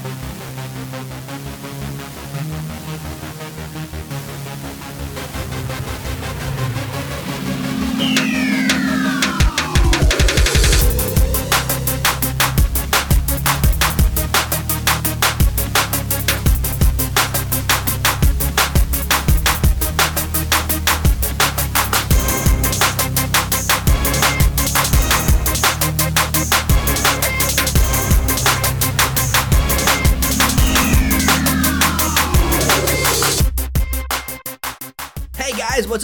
Hey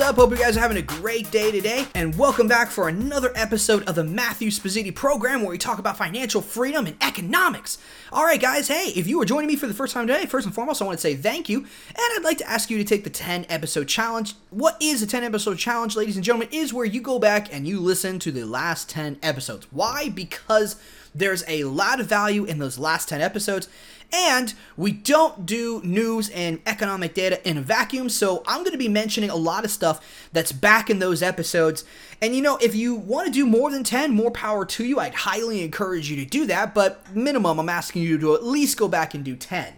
up? Hope you guys are having a great day today, and welcome back for another episode of the Matthew Spazzini program where we talk about financial freedom and economics. Alright, guys, hey, if you are joining me for the first time today, first and foremost, I want to say thank you, and I'd like to ask you to take the 10 episode challenge. What is a 10 episode challenge, ladies and gentlemen, is where you go back and you listen to the last 10 episodes. Why? Because there's a lot of value in those last 10 episodes, and we don't do news and economic data in a vacuum, so I'm going to be mentioning a lot of stuff that's back in those episodes. And you know, if you want to do more than 10, more power to you. I'd highly encourage you to do that, but minimum, I'm asking you to at least go back and do 10.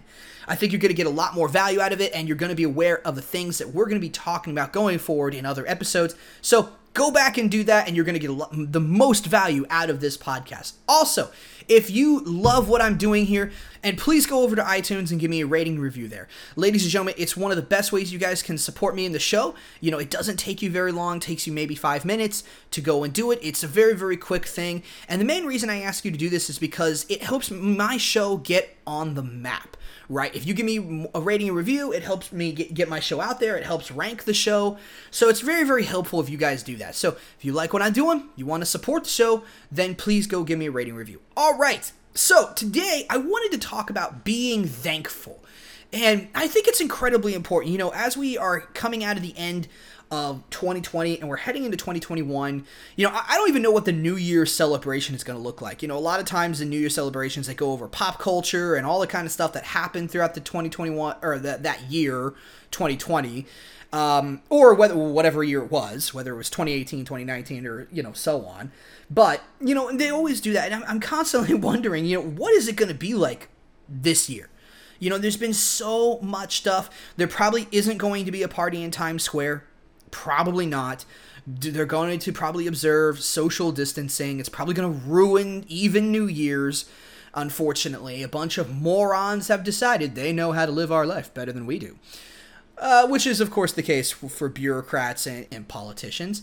I think you're going to get a lot more value out of it, and you're going to be aware of the things that we're going to be talking about going forward in other episodes. So go back and do that, and you're going to get the most value out of this podcast. Also, if you love what I'm doing here, and please go over to iTunes and give me a rating review there. Ladies and gentlemen, it's one of the best ways you guys can support me in the show. You know, it doesn't take you very long, takes you maybe five minutes to go and do it. It's a very, very quick thing. And the main reason I ask you to do this is because it helps my show get on the map right? If you give me a rating and review, it helps me get, get my show out there. It helps rank the show. So it's very, very helpful if you guys do that. So if you like what I'm doing, you want to support the show, then please go give me a rating review. All right. So today I wanted to talk about being thankful. And I think it's incredibly important. You know, as we are coming out of the end of 2020 and we're heading into 2021 you know i don't even know what the new year celebration is going to look like. You know a lot of times the new year celebrations they go over pop culture and all the kind of stuff that happened throughout the 2021 or that that year 2020 um, or whether whatever year it was whether it was 2018 2019 or you know so on. But you know they always do that. And i'm, I'm constantly wondering you know what is it going to be like this year you know, there's been so much stuff. There probably isn't going to be a party in Times Square. Probably not. They're going to probably observe social distancing. It's probably going to ruin even New Year's. Unfortunately, a bunch of morons have decided they know how to live our life better than we do. Uh, which is, of course, the case for bureaucrats and, and politicians.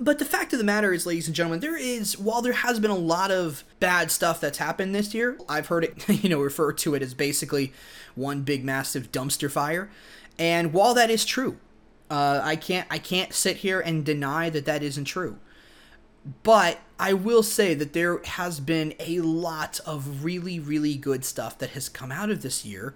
But the fact of the matter is, ladies and gentlemen, there is, while there has been a lot of bad stuff that's happened this year, I've heard it, you know, refer to it as basically one big massive dumpster fire. And while that is true, uh, I can't, I can't sit here and deny that that isn't true. But I will say that there has been a lot of really, really good stuff that has come out of this year.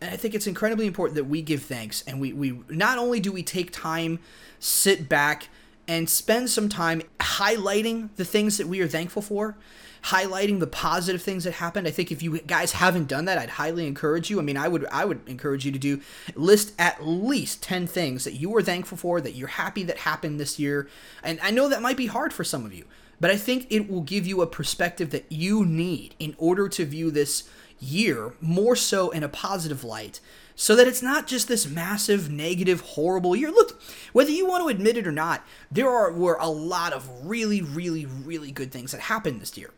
And I think it's incredibly important that we give thanks and we, we not only do we take time, sit back, and spend some time highlighting the things that we are thankful for, highlighting the positive things that happened. I think if you guys haven't done that, I'd highly encourage you. I mean, I would I would encourage you to do list at least 10 things that you are thankful for, that you're happy that happened this year. And I know that might be hard for some of you, but I think it will give you a perspective that you need in order to view this year more so in a positive light so that it's not just this massive, negative, horrible year. Look, whether you want to admit it or not, there are were a lot of really, really, really good things that happened this year.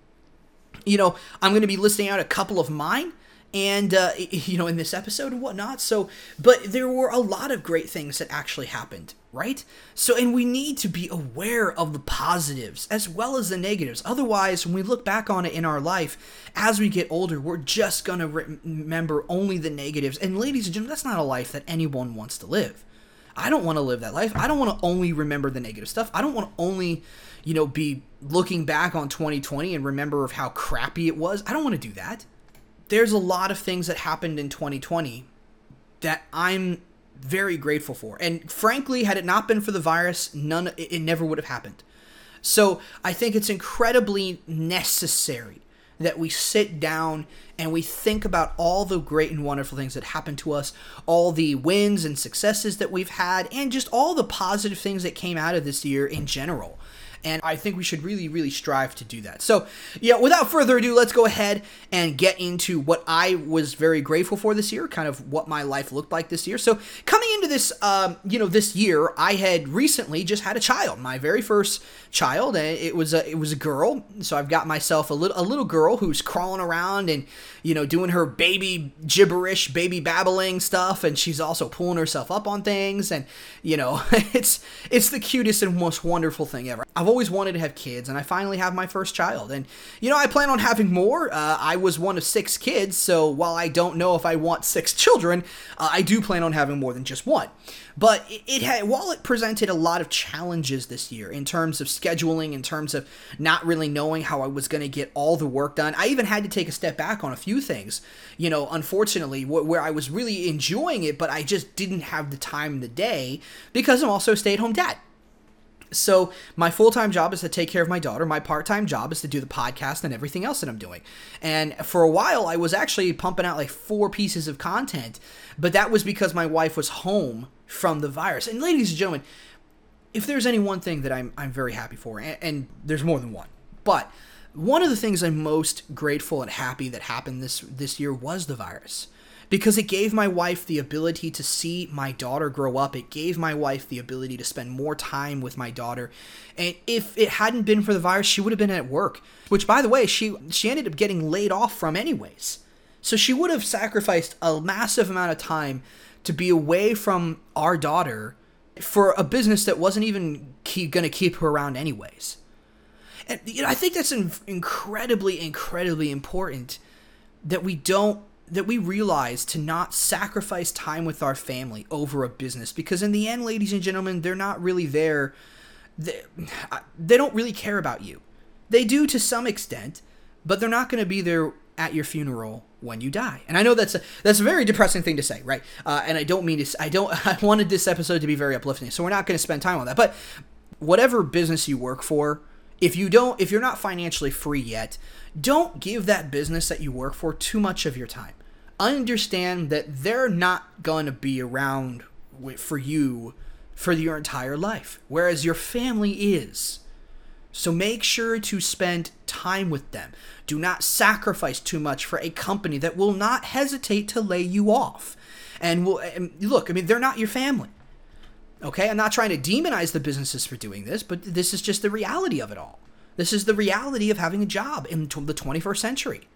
You know, I'm going to be listing out a couple of mine and uh, you know in this episode and whatnot. So but there were a lot of great things that actually happened right? So and we need to be aware of the positives as well as the negatives. Otherwise when we look back on it in our life as we get older we're just gonna re- remember only the negatives. And ladies and gentlemen that's not a life that anyone wants to live. I don't want to live that life. I don't want to only remember the negative stuff. I don't want to only you know be looking back on 2020 and remember of how crappy it was. I don't want to do that there's a lot of things that happened in 2020 that I'm very grateful for. And frankly, had it not been for the virus, none it, it never would have happened. So, I think it's incredibly necessary that we sit down and we think about all the great and wonderful things that happened to us, all the wins and successes that we've had, and just all the positive things that came out of this year in general. And I think we should really, really strive to do that. So, yeah, without further ado, let's go ahead and get into what I was very grateful for this year, kind of what my life looked like this year. So, coming into this, um, you know, this year, I had recently just had a child, my very first child, and it was a it was a girl. So I've got myself a little a little girl who's crawling around and you know doing her baby gibberish, baby babbling stuff, and she's also pulling herself up on things, and you know it's it's the cutest and most wonderful thing ever. I've always wanted to have kids, and I finally have my first child, and you know I plan on having more. Uh, I was one of six kids, so while I don't know if I want six children, uh, I do plan on having more than just one. But it, it had while it presented a lot of challenges this year in terms of scheduling, in terms of not really knowing how I was going to get all the work done. I even had to take a step back on a few things. You know, unfortunately, wh- where I was really enjoying it, but I just didn't have the time in the day because I'm also a stay-at-home dad. So my full-time job is to take care of my daughter. My part-time job is to do the podcast and everything else that I'm doing. And for a while I was actually pumping out like four pieces of content, but that was because my wife was home from the virus. And ladies and gentlemen, if there's any one thing that I'm I'm very happy for, and, and there's more than one, but one of the things I'm most grateful and happy that happened this this year was the virus because it gave my wife the ability to see my daughter grow up. It gave my wife the ability to spend more time with my daughter. And if it hadn't been for the virus, she would have been at work, which by the way, she she ended up getting laid off from anyways. So she would have sacrificed a massive amount of time to be away from our daughter for a business that wasn't even going to keep her around anyways. And you know, I think that's incredibly incredibly important that we don't that we realize to not sacrifice time with our family over a business. Because in the end ladies and gentlemen they're not really there. They, they don't really care about you. They do to some extent but they're not going to be there at your funeral when you die. And i know that's a that's a very depressing thing to say right? Uh, and i don't mean to i don't i wanted this episode to be very uplifting so we're not going to spend time on that. But whatever business you work for if you don't if you're not financially free yet don't give that business that you work for too much of your time understand that they're not going to be around for you for your entire life, whereas your family is. So make sure to spend time with them. Do not sacrifice too much for a company that will not hesitate to lay you off. And will and look, I mean, they're not your family. Okay? I'm not trying to demonize the businesses for doing this, but this is just the reality of it all. This is the reality of having a job in the 21st century.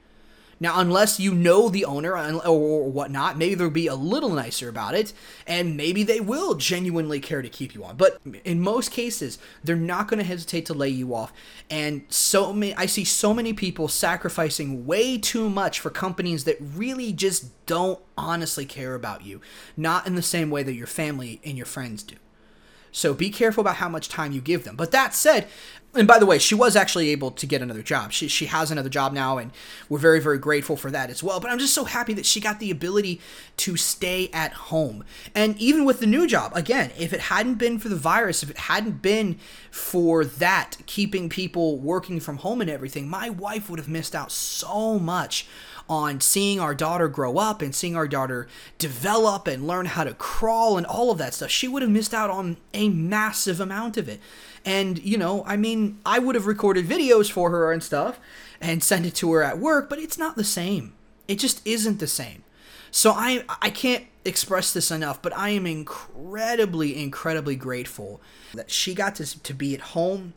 Now, unless you know the owner or whatnot, maybe they'll be a little nicer about it, and maybe they will genuinely care to keep you on. But in most cases, they're not going to hesitate to lay you off. And so many, I see so many people sacrificing way too much for companies that really just don't honestly care about you, not in the same way that your family and your friends do. So be careful about how much time you give them. But that said, and by the way, she was actually able to get another job. She, she has another job now, and we're very, very grateful for that as well. But I'm just so happy that she got the ability to stay at home. And even with the new job, again, if it hadn't been for the virus, if it hadn't been for that, keeping people working from home and everything, my wife would have missed out so much on seeing our daughter grow up and seeing our daughter develop and learn how to crawl and all of that stuff. She would have missed out on a massive amount of it. And, you know, I mean, I would have recorded videos for her and stuff and sent it to her at work, but it's not the same. It just isn't the same. So I I can't express this enough, but I am incredibly, incredibly grateful that she got to, to be at home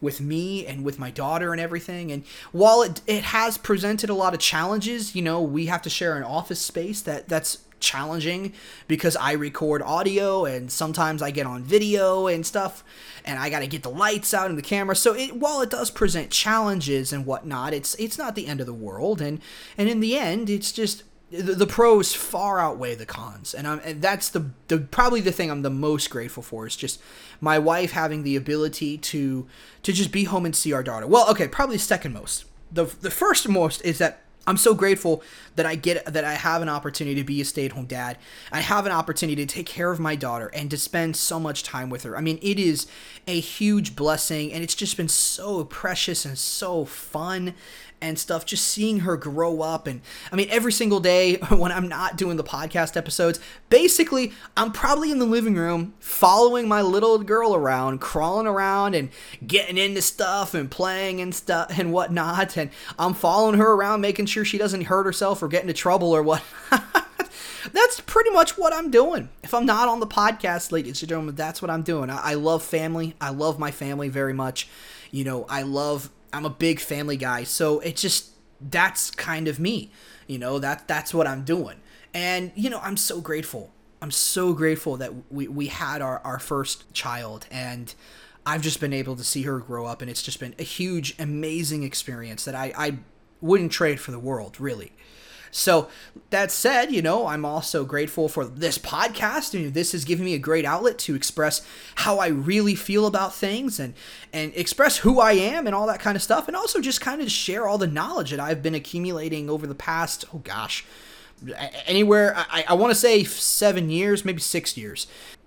with me and with my daughter and everything. And while it, it has presented a lot of challenges, you know, we have to share an office space that that's challenging because I record audio and sometimes I get on video and stuff and I got to get the lights out and the camera. So it, while it does present challenges and whatnot, it's it's not the end of the world. And and in the end, it's just the, the pros far outweigh the cons, and, I'm, and that's the, the probably the thing I'm the most grateful for is just my wife having the ability to to just be home and see our daughter. Well, okay, probably second most. The the first most is that I'm so grateful that I get that I have an opportunity to be a stay-at-home dad. I have an opportunity to take care of my daughter and to spend so much time with her. I mean, it is a huge blessing and it's just been so precious and so fun and stuff, just seeing her grow up. And I mean, every single day when I'm not doing the podcast episodes, basically, I'm probably in the living room following my little girl around, crawling around and getting into stuff and playing and stuff and whatnot. And I'm following her around, making sure she doesn't hurt herself or get into trouble or what. that's pretty much what I'm doing. If I'm not on the podcast, ladies and gentlemen, that's what I'm doing. I, I love family. I love my family very much. You know, I love. I'm a big family guy, so it just that's kind of me. You know, that that's what I'm doing. And you know, I'm so grateful. I'm so grateful that we we had our our first child and. I've just been able to see her grow up, and it's just been a huge, amazing experience that I, I wouldn't trade for the world, really. So that said, you know, I'm also grateful for this podcast. and this has given me a great outlet to express how I really feel about things and and express who I am and all that kind of stuff, and also just kind of share all the knowledge that I've been accumulating over the past oh gosh anywhere I, I want to say seven years maybe six years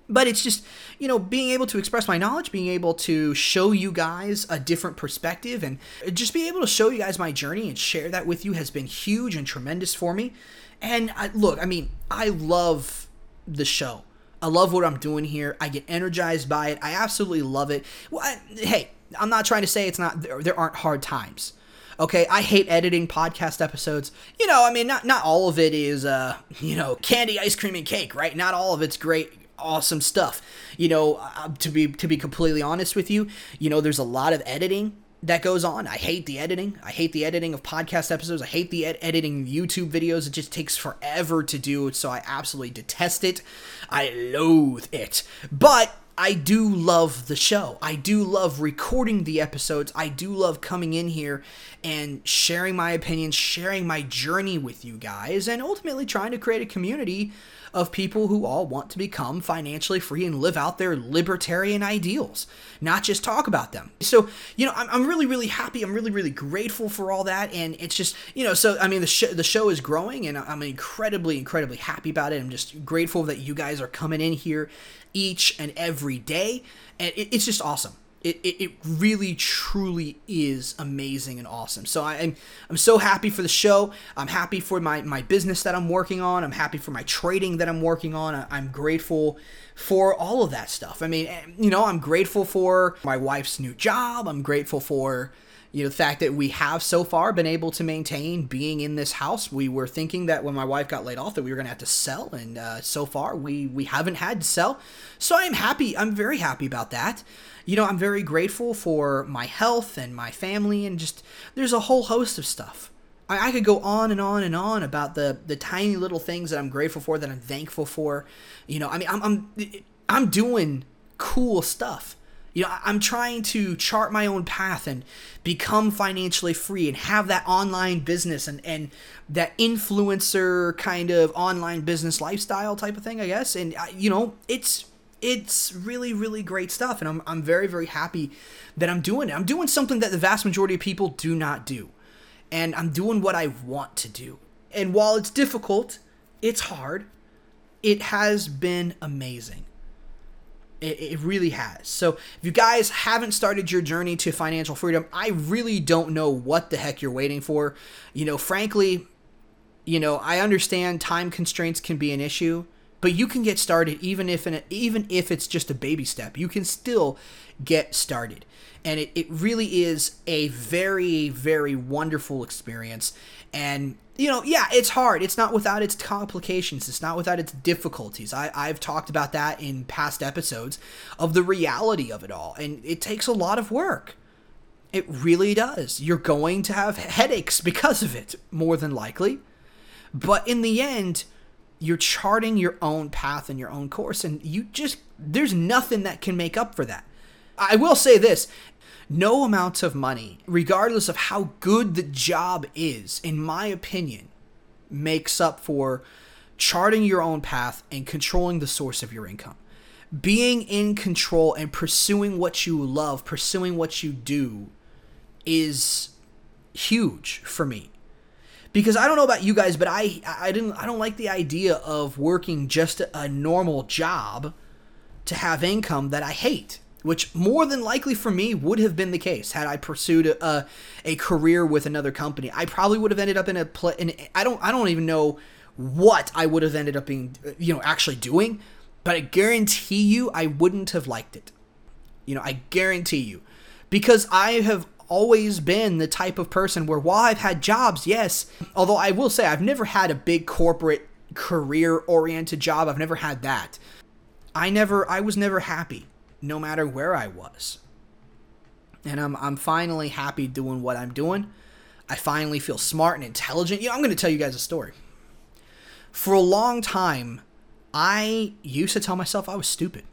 but it's just you know being able to express my knowledge being able to show you guys a different perspective and just be able to show you guys my journey and share that with you has been huge and tremendous for me. And I, look i mean i love the show. I love what i'm doing here. I get energized by it. I absolutely love it. Well, I, hey i'm not trying to say it's not there, there aren't hard times Okay, I hate editing podcast episodes. You know, I mean, not not all of it is, uh, you know, candy, ice cream, and cake, right? Not all of it's great awesome stuff. You know, to be to be completely honest with you, you know, there's a lot of editing that goes on. I hate the editing. I hate the editing of podcast episodes. I hate the ed- editing YouTube videos. It just takes forever to do, so I absolutely detest it. I loathe it. But I do love the show. I do love recording the episodes. I do love coming in here and sharing my opinions, sharing my journey with you guys, and ultimately trying to create a community of people who all want to become financially free and live out their libertarian ideals, not just talk about them. So, you know, I'm, I'm really, really happy. I'm really, really grateful for all that. And it's just, you know, so, I mean, the, sh- the show is growing and I'm incredibly, incredibly happy about it. I'm just grateful that you guys are coming in here each and every day. And it, it's just awesome it, it, it really truly is amazing and awesome. So I, am I'm so happy for the show. I'm happy for my, my business that I'm working on. I'm happy for my trading that I'm working on. I, I'm grateful for all of that stuff. I mean, eh, you know, I'm grateful for my wife's new job. I'm grateful for you know the fact that we have so far been able to maintain being in this house we were thinking that when my wife got laid off that we were going to have to sell and uh, so far we we haven't had to sell so i'm happy i'm very happy about that you know, I'm very grateful for my health and my family, and just there's a whole host of stuff. I, I could go on and on and on about the the tiny little things that I'm grateful for, that I'm thankful for. You know, I mean, I'm I'm I'm doing cool stuff. You know, I'm trying to chart my own path and become financially free and have that online business and, and that influencer kind of online business lifestyle type of thing, I guess. And, you know, it's it's really really great stuff. And I'm, I'm very very happy that i'm doing it. I'm doing something that the vast majority of people do not do. And i'm doing what i want to do. And while it's difficult it's hard. It has been amazing it, it really has so if you guys haven't started your journey to financial freedom i really don't know what the heck you're waiting for you know frankly you know i understand time constraints can be an issue but you can get started even if in a, even if it's just a baby step. You can still get started. And it, it really is a very, very wonderful experience. And, you know, yeah, it's hard. It's not without its complications. It's not without its difficulties. I, I've talked about that in past episodes of the reality of it all. And it takes a lot of work. It really does. You're going to have headaches because of it, more than likely. But in the end, you're charting your own path and your own course and you just there's nothing that can make up for that i will say this no amount of money regardless of how good the job is in my opinion makes up for charting your own path and controlling the source of your income being in control and pursuing what you love pursuing what you do is huge for me because I don't know about you guys, but I I didn't I don't like the idea of working just a normal job to have income that I hate. Which more than likely for me would have been the case had I pursued a, a career with another company. I probably would have ended up in a play. In, I don't I don't even know what I would have ended up being you know actually doing, but I guarantee you I wouldn't have liked it. You know, I guarantee you, because I have always been the type of person where while I've had jobs, yes, although I will say I've never had a big corporate career oriented job. I've never had that. I never I was never happy no matter where I was. And I'm I'm finally happy doing what I'm doing. I finally feel smart and intelligent. I'm going to tell you guys a story. For a long time, I used to tell myself I was stupid.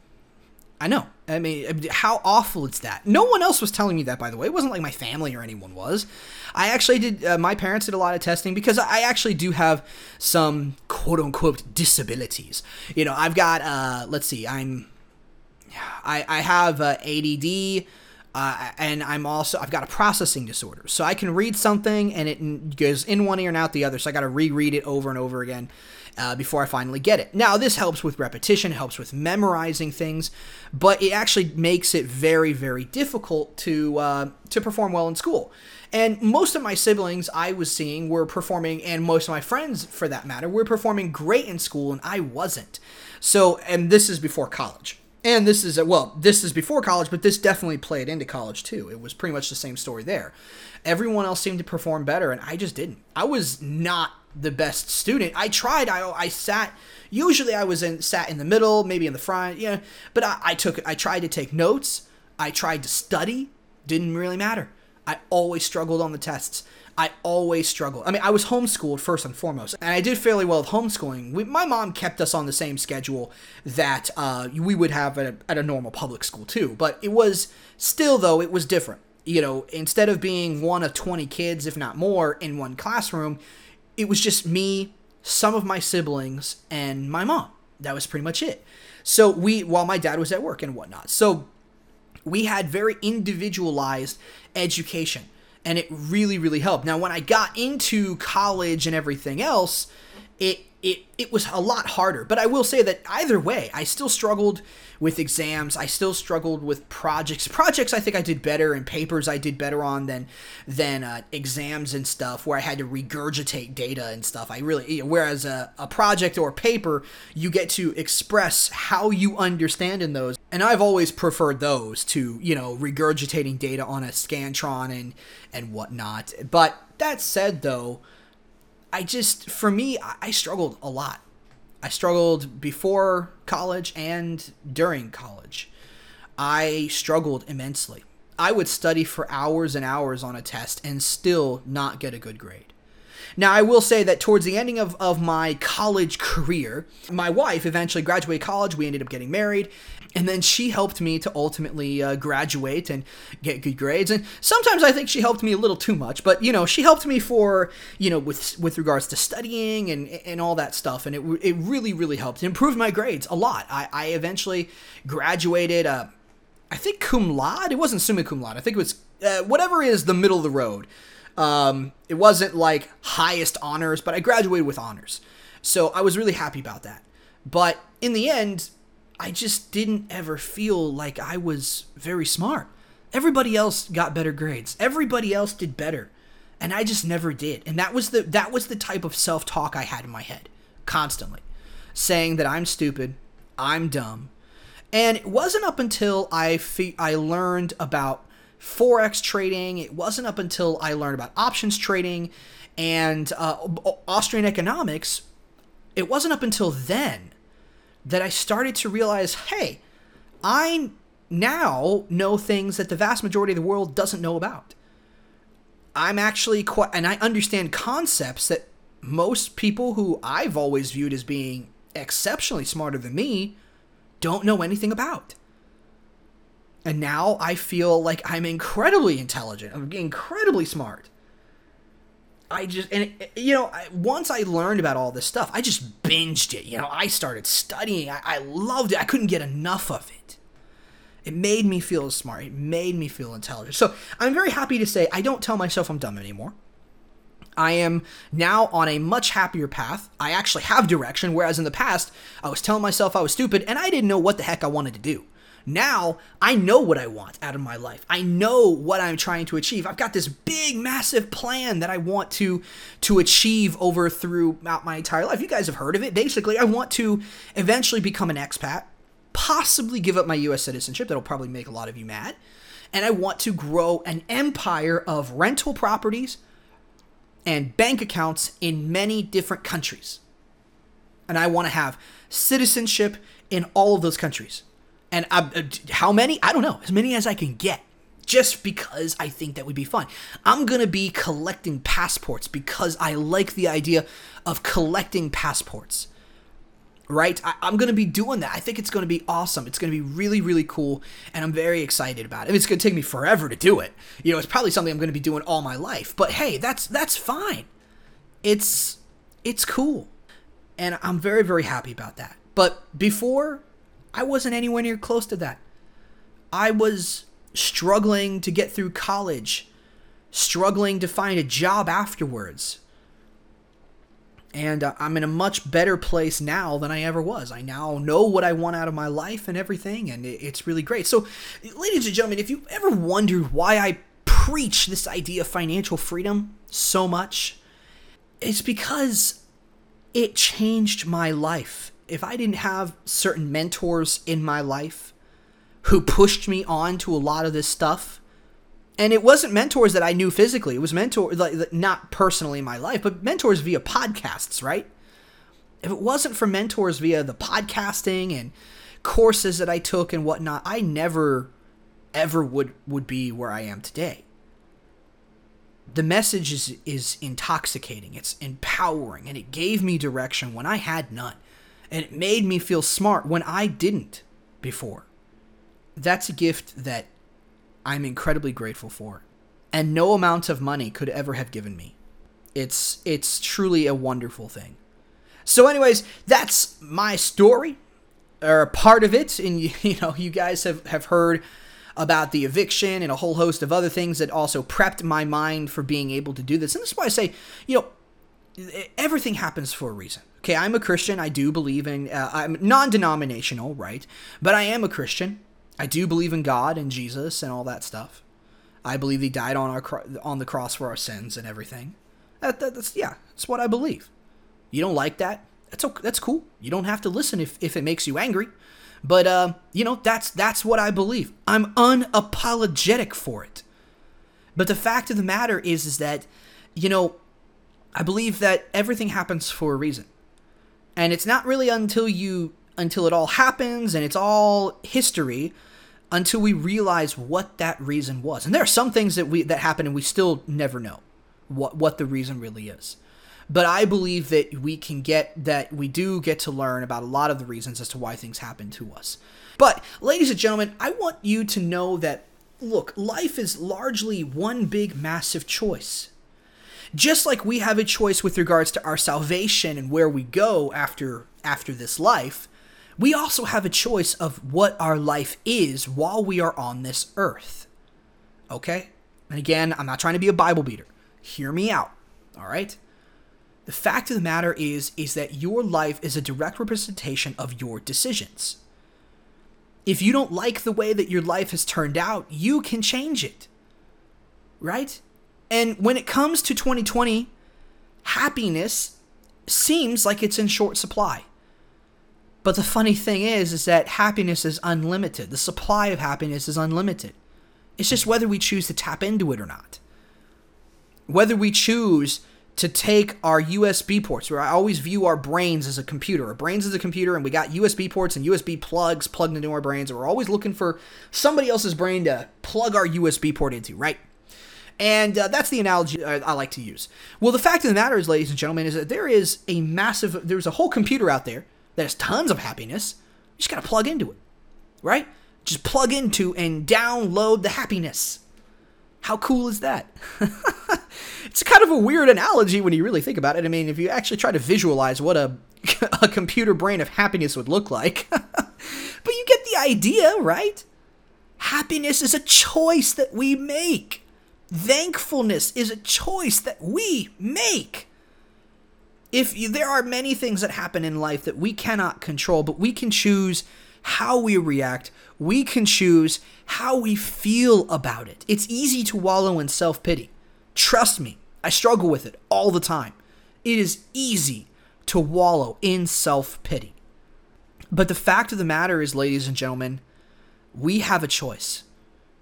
I know. I mean, how awful is that? No one else was telling me that, by the way. It wasn't like my family or anyone was. I actually did, uh, my parents did a lot of testing because I actually do have some quote unquote disabilities. You know, I've got, uh, let's see, I'm, I, I have uh, ADD. Uh, and I'm also I've got a processing disorder, so I can read something and it goes in one ear and out the other. So I got to reread it over and over again uh, before I finally get it. Now, this helps with repetition, helps with memorizing things, but it actually makes it very, very difficult to uh, to perform well in school. And most of my siblings I was seeing were performing, and most of my friends, for that matter, were performing great in school, and I wasn't. So, and this is before college and this is well this is before college but this definitely played into college too. It was pretty much the same story there. Everyone else seemed to perform better and i just didn't. I was not the best student. I tried. I, I sat usually i was in sat in the middle maybe in the front yeah but I, I took i tried to take notes. I tried to study. Didn't really matter. I always struggled on the tests I always struggled. I mean, I was homeschooled first and foremost, and I did fairly well with homeschooling. We, my mom kept us on the same schedule that uh, we would have at a, at a normal public school too. But it was still, though, it was different. You know, instead of being one of 20 kids, if not more, in one classroom, it was just me, some of my siblings, and my mom. That was pretty much it. So we, while my dad was at work and whatnot. So we had very individualized education and it really really helped. Now when I got into college and everything else, it it it was a lot harder. But I will say that either way, I still struggled with exams. I still struggled with projects. Projects I think I did better, and papers I did better on than than uh, exams and stuff where I had to regurgitate data and stuff. I really whereas a, a project or a paper you get to express how you understand in those. And I've always preferred those to you know regurgitating data on a scantron and and whatnot. But that said, though I just, for me, I struggled a lot. I struggled before college and during college. I struggled immensely. I would study for hours and hours on a test and still not get a good grade. Now, I will say that towards the ending of, of my college career, my wife eventually graduated college. We ended up getting married. And then she helped me to ultimately uh, graduate and get good grades. And sometimes I think she helped me a little too much, but you know, she helped me for you know with with regards to studying and and all that stuff. And it it really really helped. It improved my grades a lot. I, I eventually graduated. Uh, I think cum laude. It wasn't summa cum laude. I think it was uh, whatever is the middle of the road. Um, it wasn't like highest honors, but I graduated with honors. So I was really happy about that. But in the end, I just didn't ever feel like I was very smart. Everybody else got better grades. Everybody else did better. And I just never did. And that was the that was the type of self-talk I had in my head constantly, saying that I'm stupid, I'm dumb. And it wasn't up until I fe- I learned about forex trading. It wasn't up until I learned about options trading and uh, Austrian economics. It wasn't up until then that I started to realize, hey, I now know things that the vast majority of the world doesn't know about. I'm actually quite, and I understand concepts that most people who I've always viewed as being exceptionally smarter than me don't know anything about. And now I feel like I'm incredibly intelligent. I'm incredibly smart. I just and you know once I learned about all this stuff, I just binged it. You know, I started studying. I, I loved it. I couldn't get enough of it. It made me feel smart. It made me feel intelligent. So I'm very happy to say I don't tell myself I'm dumb anymore. I am now on a much happier path. I actually have direction, whereas in the past I was telling myself I was stupid and I didn't know what the heck I wanted to do Now I know what I want out of my life. I know what I'm trying to achieve. I've got this big, massive plan that I want to to achieve over throughout my entire life. You guys have heard of it. Basically, I want to eventually become an expat, possibly give up my U.S. citizenship. That'll probably make a lot of you mad. And I want to grow an empire of rental properties and bank accounts in many different countries. And I want to have citizenship in all of those countries. And uh, how many? I don't know. As many as I can get. Just because I think that would be fun. I'm going to be collecting passports because I like the idea of collecting passports. Right? I, am going to be doing that. I think it's going to be awesome. It's going to be really, really cool. And I'm very excited about it. I mean, It's going to take me forever to do it. You know, it's probably something I'm going to be doing all my life. But hey, that's that's fine. It's it's cool. And I'm very, very happy about that. But before, I wasn't anywhere near close to that. I was struggling to get through college, struggling to find a job afterwards. And uh, I'm in a much better place now than I ever was. I now know what I want out of my life and everything, and it's really great. So, ladies and gentlemen, if you ever wondered why I preach this idea of financial freedom so much, it's because it changed my life if I didn't have certain mentors in my life who pushed me on to a lot of this stuff, and it wasn't mentors that I knew physically, it was mentors, like, not personally in my life, but mentors via podcasts, right? If it wasn't for mentors via the podcasting and courses that I took and whatnot, I never ever would would be where I am today. The message is is intoxicating, it's empowering, and it gave me direction when I had none and it made me feel smart when I didn't before. That's a gift that I'm incredibly grateful for, and no amount of money could ever have given me. It's it's truly a wonderful thing. So, anyways, that's my story, or part of it, and you know, you guys have have heard about the eviction and a whole host of other things that also prepped my mind for being able to do this. And this is why I say, you know, everything happens for a reason. Okay, I'm a Christian. I do believe in, uh, I'm non denominational, right? But I am a Christian. I do believe in God and Jesus and all that stuff. I believe He died on our on the cross for our sins and everything. That, that, that's yeah, that's what I believe. You don't like that? That's okay, that's cool. You don't have to listen if, if it makes you angry. But uh, you know, that's that's what I believe. I'm unapologetic for it. But the fact of the matter is is that, you know, I believe that everything happens for a reason and it's not really until you until it all happens and it's all history until we realize what that reason was. And there are some things that we that happen and we still never know what what the reason really is. But I believe that we can get that we do get to learn about a lot of the reasons as to why things happen to us. But ladies and gentlemen, I want you to know that look, life is largely one big massive choice. Just like we have a choice with regards to our salvation and where we go after after this life, we also have a choice of what our life is while we are on this earth. Okay? And again, I'm not trying to be a Bible beater. Hear me out. All right? The fact of the matter is is that your life is a direct representation of your decisions. If you don't like the way that your life has turned out, you can change it. Right? And when it comes to 2020, happiness seems like it's in short supply. But the funny thing is is that happiness is unlimited. The supply of happiness is unlimited. It's just whether we choose to tap into it or not. Whether we choose to take our USB ports, where I always view our brains as a computer. Our brains as a computer, and we got USB ports and USB plugs plugged into our brains, and we're always looking for somebody else's brain to plug our USB port into, right? And uh, that's the analogy I, like to use. Well, the fact of the matter is, ladies and gentlemen, is that there is a massive, there's a whole computer out there that has tons of happiness. You just got to plug into it, right? Just plug into and download the happiness. How cool is that? it's kind of a weird analogy when you really think about it. I mean, if you actually try to visualize what a, a computer brain of happiness would look like. but you get the idea, right? Happiness is a choice that we make. Thankfulness is a choice that we make. If you, there are many things that happen in life that we cannot control, but we can choose how we react. We can choose how we feel about it. It's easy to wallow in self pity. Trust me, I struggle with it all the time. It is easy to wallow in self pity. But the fact of the matter is, ladies and gentlemen, we have a choice.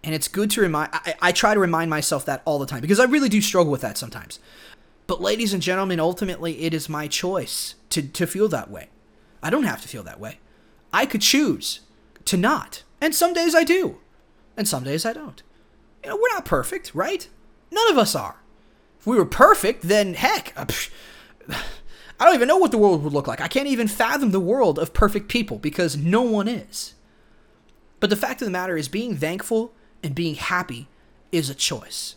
And it's good to remind, I, I, try to remind myself that all the time because I really do struggle with that sometimes. But, ladies and gentlemen, ultimately, it is my choice to, to feel that way. I don't have to feel that way. I could choose to not. And some days I do. And some days I don't. You know, we're not perfect, right? None of us are. If we were perfect, then heck, uh, I don't even know what the world would look like. I can't even fathom the world of perfect people because no one is. But the fact of the matter is, being thankful and being happy is a choice.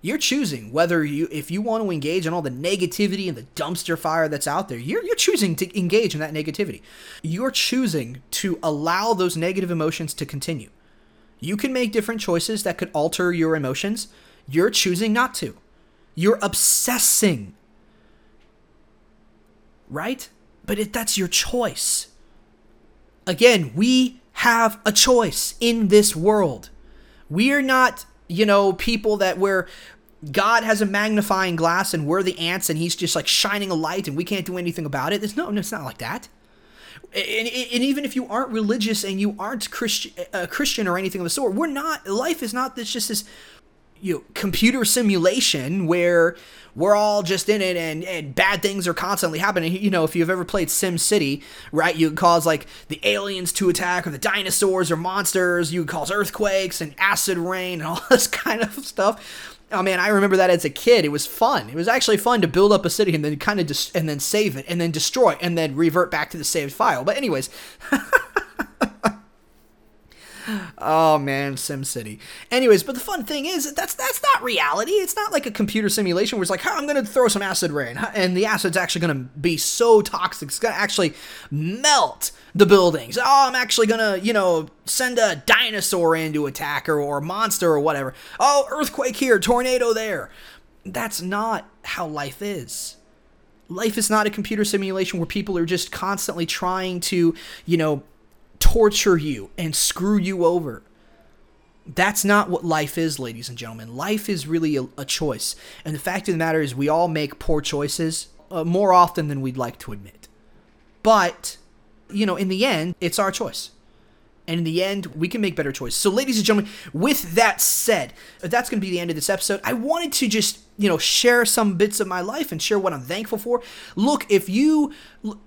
You're choosing whether you, if you want to engage in all the negativity and the dumpster fire that's out there, you're, you're choosing to engage in that negativity. You're choosing to allow those negative emotions to continue. You can make different choices that could alter your emotions. You're choosing not to. You're obsessing. Right? But it, that's your choice. Again, we have a choice in this world. We are not, you know, people that where God has a magnifying glass and we're the ants and he's just like shining a light and we can't do anything about it. It's no, it's not like that. And, and, even if you aren't religious and you aren't Christian, a uh, Christian or anything of the sort, we're not. Life is not this just this you know, computer simulation where we're all just in it and, and bad things are constantly happening. You know, if you've ever played Sim City, right, you cause like the aliens to attack or the dinosaurs or monsters, you cause earthquakes and acid rain and all this kind of stuff. Oh man, I remember that as a kid. It was fun. It was actually fun to build up a city and then kind of dis- and then save it and then destroy it and then revert back to the saved file. But anyways, oh man, SimCity. Anyways, but the fun thing is that's that's not reality. It's not like a computer simulation where it's like, oh, I'm gonna throw some acid rain, and the acid's actually gonna be so toxic, it's gonna actually melt the buildings. Oh, I'm actually gonna, you know, send a dinosaur in to attack her or a monster or whatever. Oh, earthquake here, tornado there. That's not how life is life is not a computer simulation where people are just constantly trying to, you know, torture you and screw you over. That's not what life is, ladies and gentlemen. Life is really a, a choice. And the fact of the matter is, we all make poor choices uh, more often than we'd like to admit. But, you know, in the end, it's our choice. And in the end, we can make better choices. So, ladies and gentlemen, with that said, that's going to be the end of this episode. I wanted to just you know share some bits of my life and share what I'm thankful for. Look, if you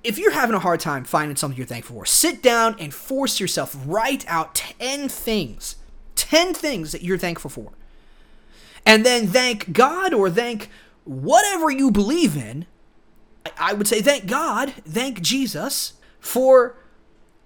if you're having a hard time finding something you're thankful for, sit down and force yourself write out 10 things. 10 things that you're thankful for. And then thank God or thank whatever you believe in. I would say thank God, thank Jesus for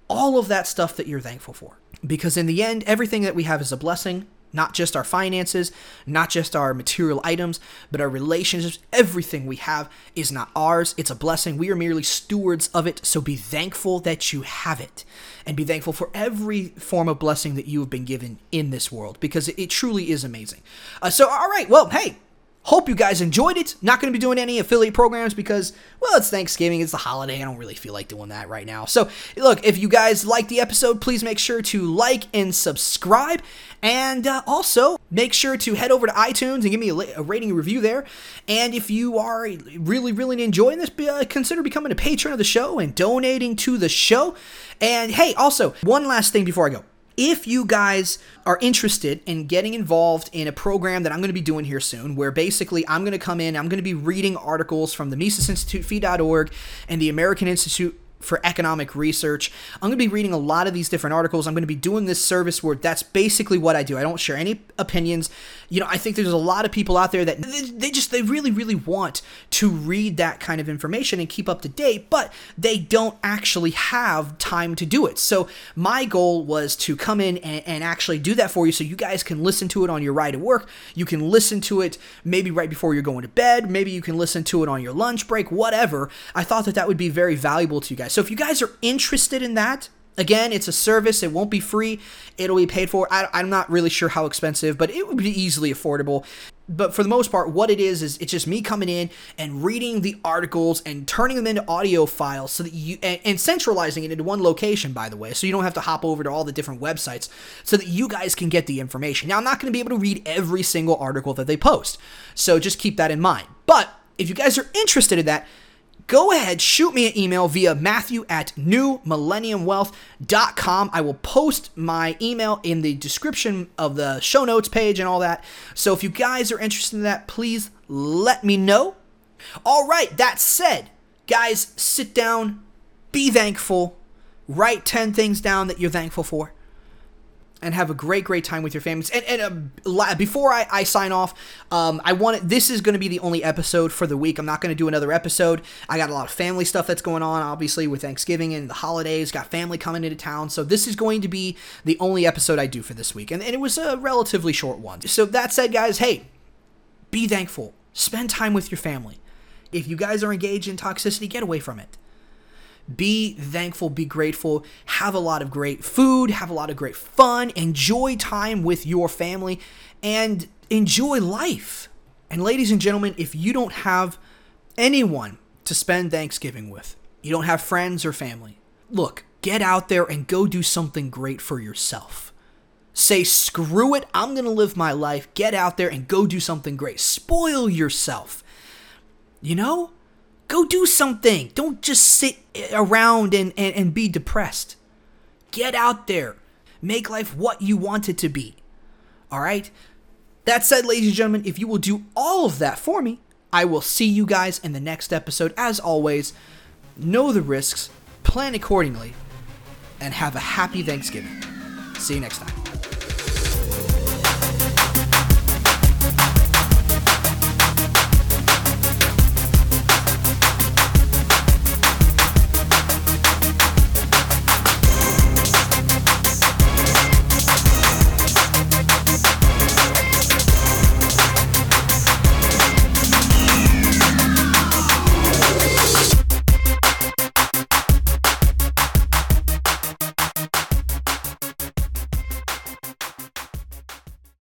all of that stuff that you're thankful for. Because in the end, everything that we have is a blessing not just our finances, not just our material items, but our relationships. Everything we have is not ours. It's a blessing. We are merely stewards of it. So be thankful that you have it and be thankful for every form of blessing that you have been given in this world because it, truly is amazing. Uh, so, all right. Well, hey, Hope you guys enjoyed it. Not going to be doing any affiliate programs because, well, it's Thanksgiving. It's the holiday. I don't really feel like doing that right now. So, look, if you guys like the episode, please make sure to like and subscribe. And uh, also, make sure to head over to iTunes and give me a, a rating and review there. And if you are really, really enjoying this, uh, consider becoming a patron of the show and donating to the show. And hey, also, one last thing before I go if you guys are interested in getting involved in a program that I'm going to be doing here soon, where basically I'm going to come in, I'm going to be reading articles from the Mises Institute, Fee.org, and the American Institute for economic research. I'm going to be reading a lot of these different articles. I'm going to be doing this service where that's basically what I do. I don't share any opinions. You know, I think there's a lot of people out there that they just they really really want to read that kind of information and keep up to date, but they don't actually have time to do it. So my goal was to come in and, and actually do that for you so you guys can listen to it on your ride to work. You can listen to it maybe right before you're going to bed, maybe you can listen to it on your lunch break, whatever. I thought that that would be very valuable to you guys. So if you guys are interested in that, Again, it's a service. It won't be free. It'll be paid for. I, am not really sure how expensive, but it would be easily affordable. But for the most part, what it is is it's just me coming in and reading the articles and turning them into audio files so that you and, and centralizing it into one location. By the way, so you don't have to hop over to all the different websites, so that you guys can get the information. Now, I'm not going to be able to read every single article that they post, so just keep that in mind. But if you guys are interested in that go ahead, shoot me an email via matthew at newmillenniumwealth.com. I will post my email in the description of the show notes page and all that. So if you guys are interested in that, please let me know. All right, that said, guys, sit down, be thankful, write 10 things down that you're thankful for and have a great, great time with your families. And, and uh, before I, I, sign off, um, I want this is going to be the only episode for the week. I'm not going to do another episode. I got a lot of family stuff that's going on, obviously with Thanksgiving and the holidays. Got family coming into town, so this is going to be the only episode I do for this week, and, and it was a relatively short one. So that said, guys, hey, be thankful. Spend time with your family. If you guys are engaged in toxicity, get away from it be thankful, be grateful, have a lot of great food, have a lot of great fun, enjoy time with your family, and enjoy life. And, ladies and gentlemen, if you don't have anyone to spend Thanksgiving with, you don't have friends or family, look, get out there and go do something great for yourself. Say, screw it, I'm to live my life. Get out there and go do something great. Spoil yourself. You know? Go do something. Don't just sit around and, and, and be depressed. Get out there. Make life what you want it to be. All right? That said, ladies and gentlemen, if you will do all of that for me, I will see you guys in the next episode. As always, know the risks, plan accordingly, and have a happy Thanksgiving. See you next time.